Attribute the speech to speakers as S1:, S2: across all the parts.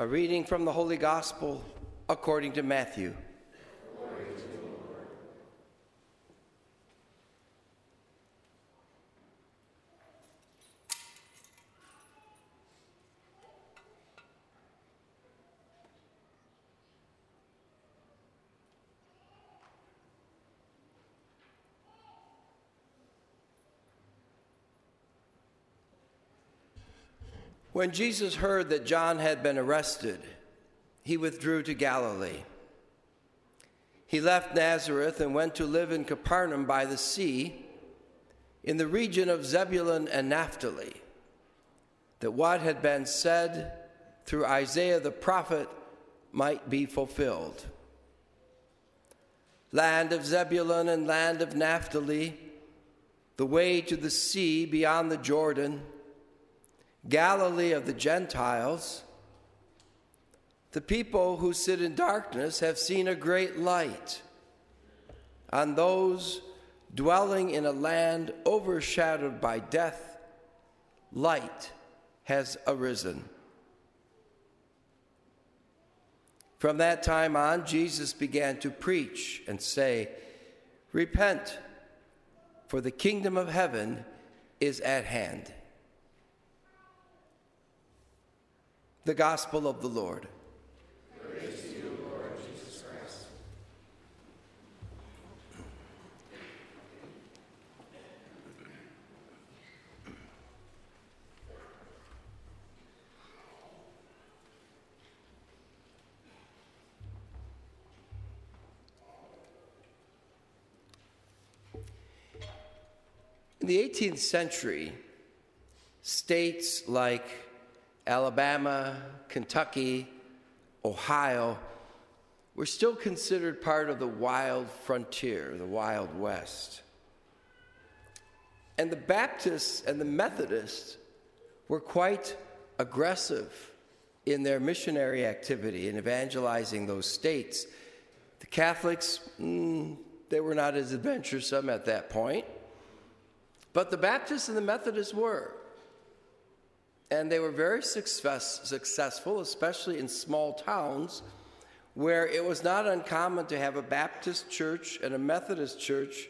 S1: A reading from the Holy Gospel according to Matthew. When Jesus heard that John had been arrested, he withdrew to Galilee. He left Nazareth and went to live in Capernaum by the sea, in the region of Zebulun and Naphtali, that what had been said through Isaiah the prophet might be fulfilled. Land of Zebulun and land of Naphtali, the way to the sea beyond the Jordan Galilee of the Gentiles, the people who sit in darkness have seen a great light. On those dwelling in a land overshadowed by death, light has arisen. From that time on, Jesus began to preach and say, Repent, for the kingdom of heaven is at hand. The Gospel of the Lord. In the 18th century, states like Alabama, Kentucky, Ohio were still considered part of the wild frontier, the Wild West. And the Baptists and the Methodists were quite aggressive in their missionary activity in evangelizing those states. The Catholics, mm, they were not as adventuresome at that point, but the Baptists and the Methodists were. And they were very success, successful, especially in small towns where it was not uncommon to have a Baptist church and a Methodist church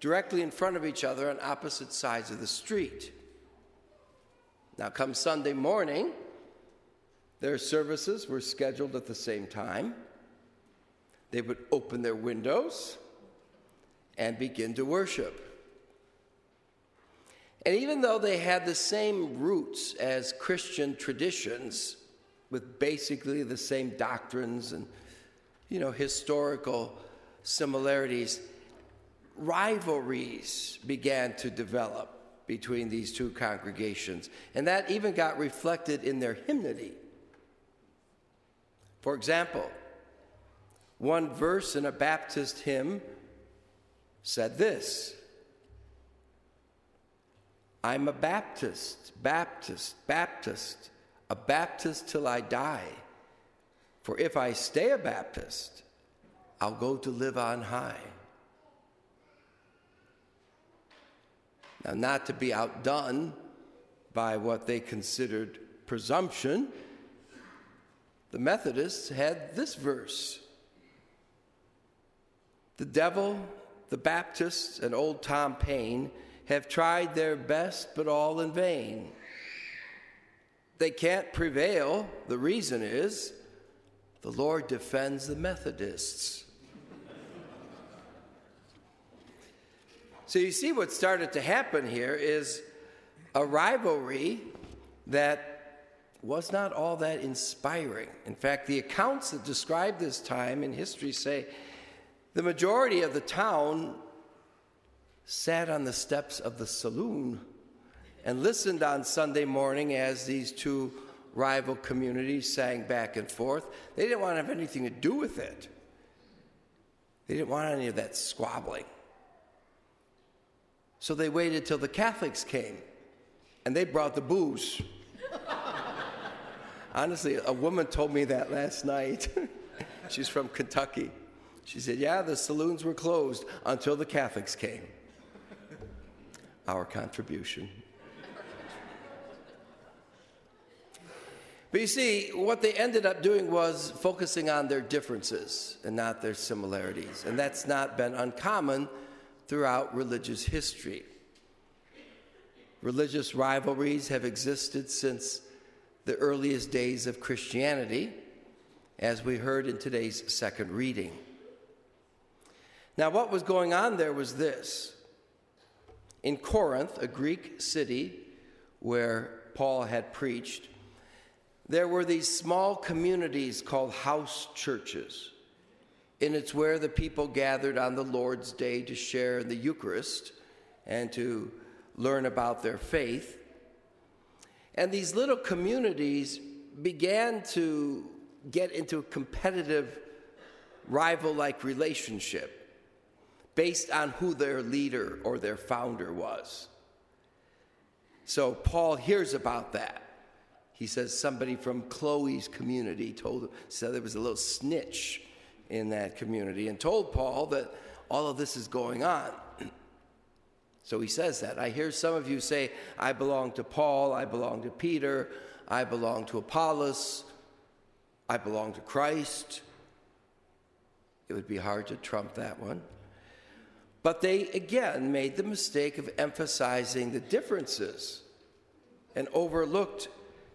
S1: directly in front of each other on opposite sides of the street. Now, come Sunday morning, their services were scheduled at the same time. They would open their windows and begin to worship. And even though they had the same roots as Christian traditions, with basically the same doctrines and you know historical similarities, rivalries began to develop between these two congregations, and that even got reflected in their hymnody. For example, one verse in a Baptist hymn said this I'm a Baptist, Baptist, Baptist, a Baptist till I die. For if I stay a Baptist, I'll go to live on high. Now, not to be outdone by what they considered presumption, the Methodists had this verse The devil, the Baptists, and old Tom Paine have tried their best, but all in vain. They can't prevail. The reason is the Lord defends the Methodists. so you see, what started to happen here is a rivalry that was not all that inspiring. In fact, the accounts that describe this time in history say the majority of the town sat on the steps of the saloon and listened on Sunday morning as these two rival communities sang back and forth. They didn't want to have anything to do with it, they didn't want any of that squabbling. So they waited till the Catholics came and they brought the booze. Honestly, a woman told me that last night. She's from Kentucky. She said, Yeah, the saloons were closed until the Catholics came our contribution. But you see, what they ended up doing was focusing on their differences and not their similarities. And that's not been uncommon throughout religious history. Religious rivalries have existed since the earliest days of Christianity, as we heard in today's second reading. Now, what was going on there was this. In Corinth, a Greek city where Paul had preached, there were these small communities called house churches. And it's where the people gathered on the Lord's Day to share in the Eucharist and to learn about their faith. And these little communities began to get into a competitive, rival like relationship based on who their leader or their founder was. So Paul hears about that. He says somebody from Chloe's community told him, said there was a little snitch in that community and told Paul that all of this is going on. so he says that. I hear some of you say, I belong to Paul, I belong to Peter, I belong to Apollos, I belong to Christ. It would be hard to trump that one. But they again made the mistake of emphasizing the differences and overlooked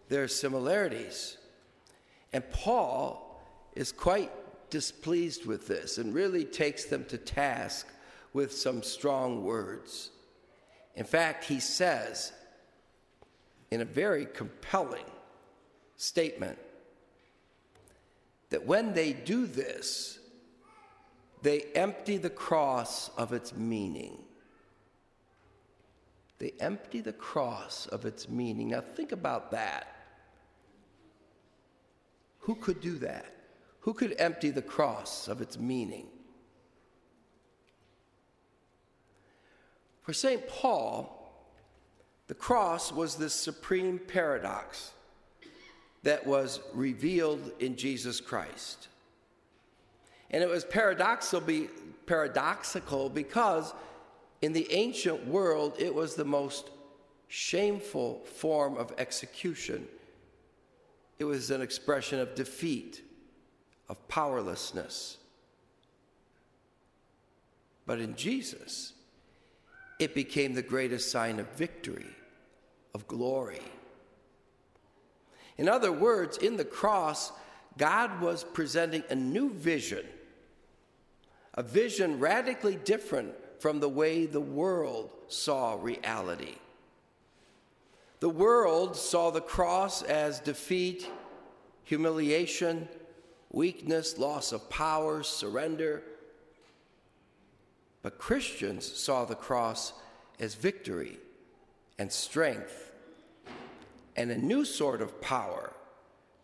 S1: their similarities. And Paul is quite displeased with this and really takes them to task with some strong words. In fact, he says in a very compelling statement that when they do this, they empty the cross of its meaning. They empty the cross of its meaning. Now, think about that. Who could do that? Who could empty the cross of its meaning? For St. Paul, the cross was this supreme paradox that was revealed in Jesus Christ. And it was paradoxical, paradoxical because in the ancient world, it was the most shameful form of execution. It was an expression of defeat, of powerlessness. But in Jesus, it became the greatest sign of victory, of glory. In other words, in the cross, God was presenting a new vision a vision radically different from the way the world saw reality. The world saw the cross as defeat, humiliation, weakness, loss of power, surrender. But Christians saw the cross as victory and strength and a new sort of power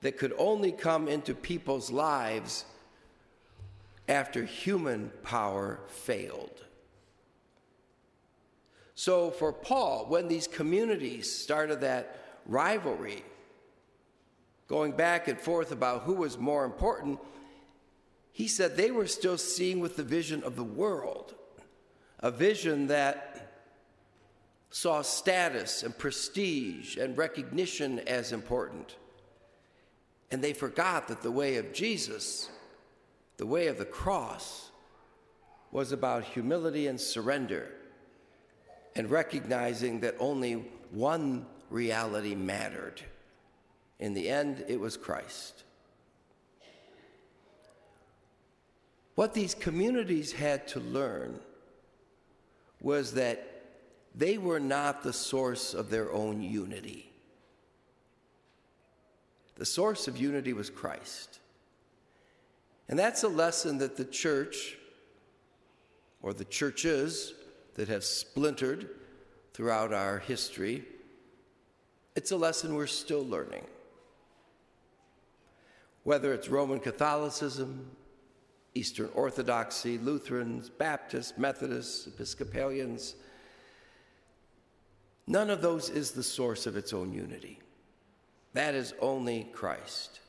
S1: that could only come into people's lives after human power failed. So, for Paul, when these communities started that rivalry, going back and forth about who was more important, he said they were still seeing with the vision of the world, a vision that saw status and prestige and recognition as important. And they forgot that the way of Jesus the way of the cross was about humility and surrender and recognizing that only one reality mattered. In the end, it was Christ. What these communities had to learn was that they were not the source of their own unity. The source of unity was Christ. And that's a lesson that the church, or the churches that have splintered throughout our history, it's a lesson we're still learning. Whether it's Roman Catholicism, Eastern Orthodoxy, Lutherans, Baptists, Methodists, Episcopalians, none of those is the source of its own unity. That is only Christ.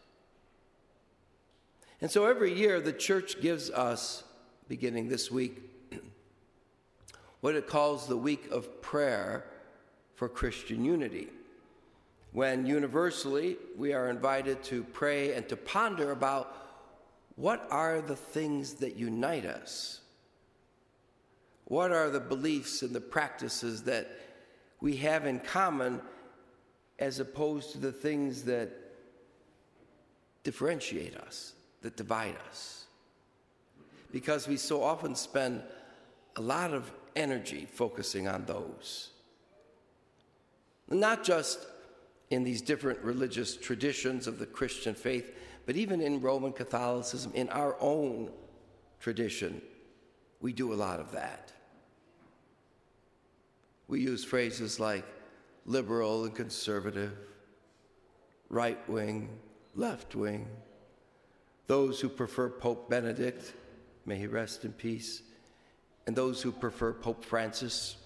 S1: And so every year, the church gives us, beginning this week, what it calls the week of prayer for Christian unity. when universally we are invited to pray and to ponder about what are the things that unite us? What are the beliefs and the practices that we have in common as opposed to the things that differentiate us, that divide us? Because we so often spend a lot of energy focusing on those. Not just in these different religious traditions of the Christian faith, but even in Roman Catholicism, in our own tradition, we do a lot of that. We use phrases like liberal and conservative, right wing, left wing, those who prefer Pope Benedict, may he rest in peace, and those who prefer Pope Francis.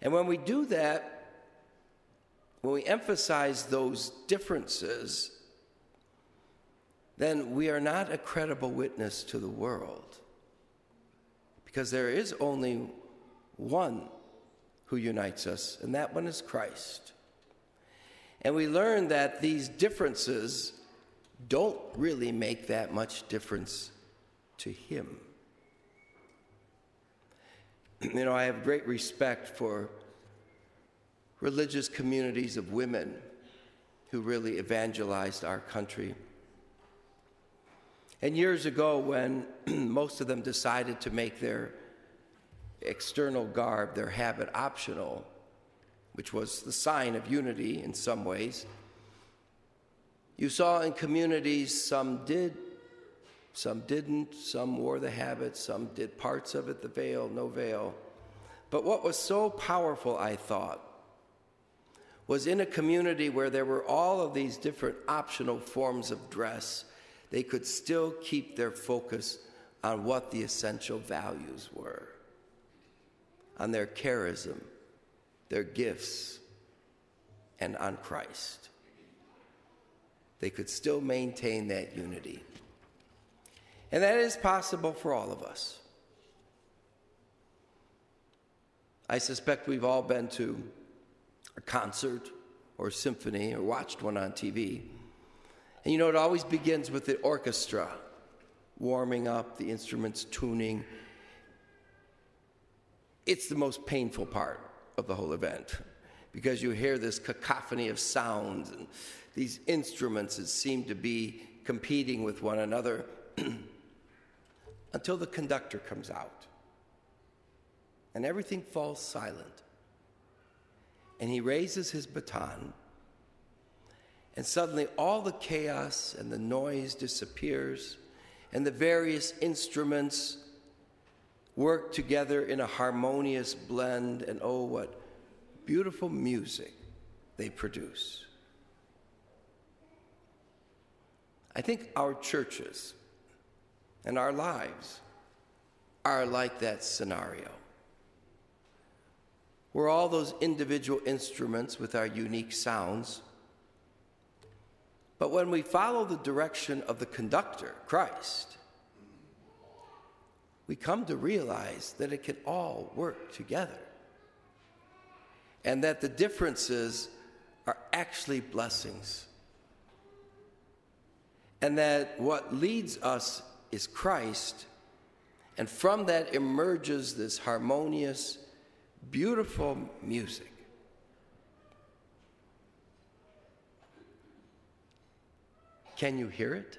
S1: And when we do that, when we emphasize those differences, then we are not a credible witness to the world. Because there is only one who unites us, and that one is Christ. And we learn that these differences don't really make that much difference to Him. You know, I have great respect for religious communities of women who really evangelized our country. And years ago, when most of them decided to make their external garb, their habit optional, which was the sign of unity in some ways, you saw in communities some did, some didn't, some wore the habit, some did parts of it, the veil, no veil. But what was so powerful, I thought, was in a community where there were all of these different optional forms of dress, they could still keep their focus on what the essential values were, on their charism, their gifts, and on Christ. They could still maintain that unity. And that is possible for all of us. I suspect we've all been to a concert or symphony or watched one on TV. And you know, it always begins with the orchestra warming up, the instruments tuning. It's the most painful part of the whole event because you hear this cacophony of sounds and these instruments that seem to be competing with one another until the conductor comes out and everything falls silent. And he raises his baton, and suddenly all the chaos and the noise disappears, and the various instruments work together in a harmonious blend, and oh, what beautiful music they produce. I think our churches and our lives are like that scenario. We're all those individual instruments with our unique sounds. But when we follow the direction of the conductor, Christ, we come to realize that it can all work together. And that the differences are actually blessings. And that what leads us is Christ. And from that emerges this harmonious, beautiful music. Can you hear it?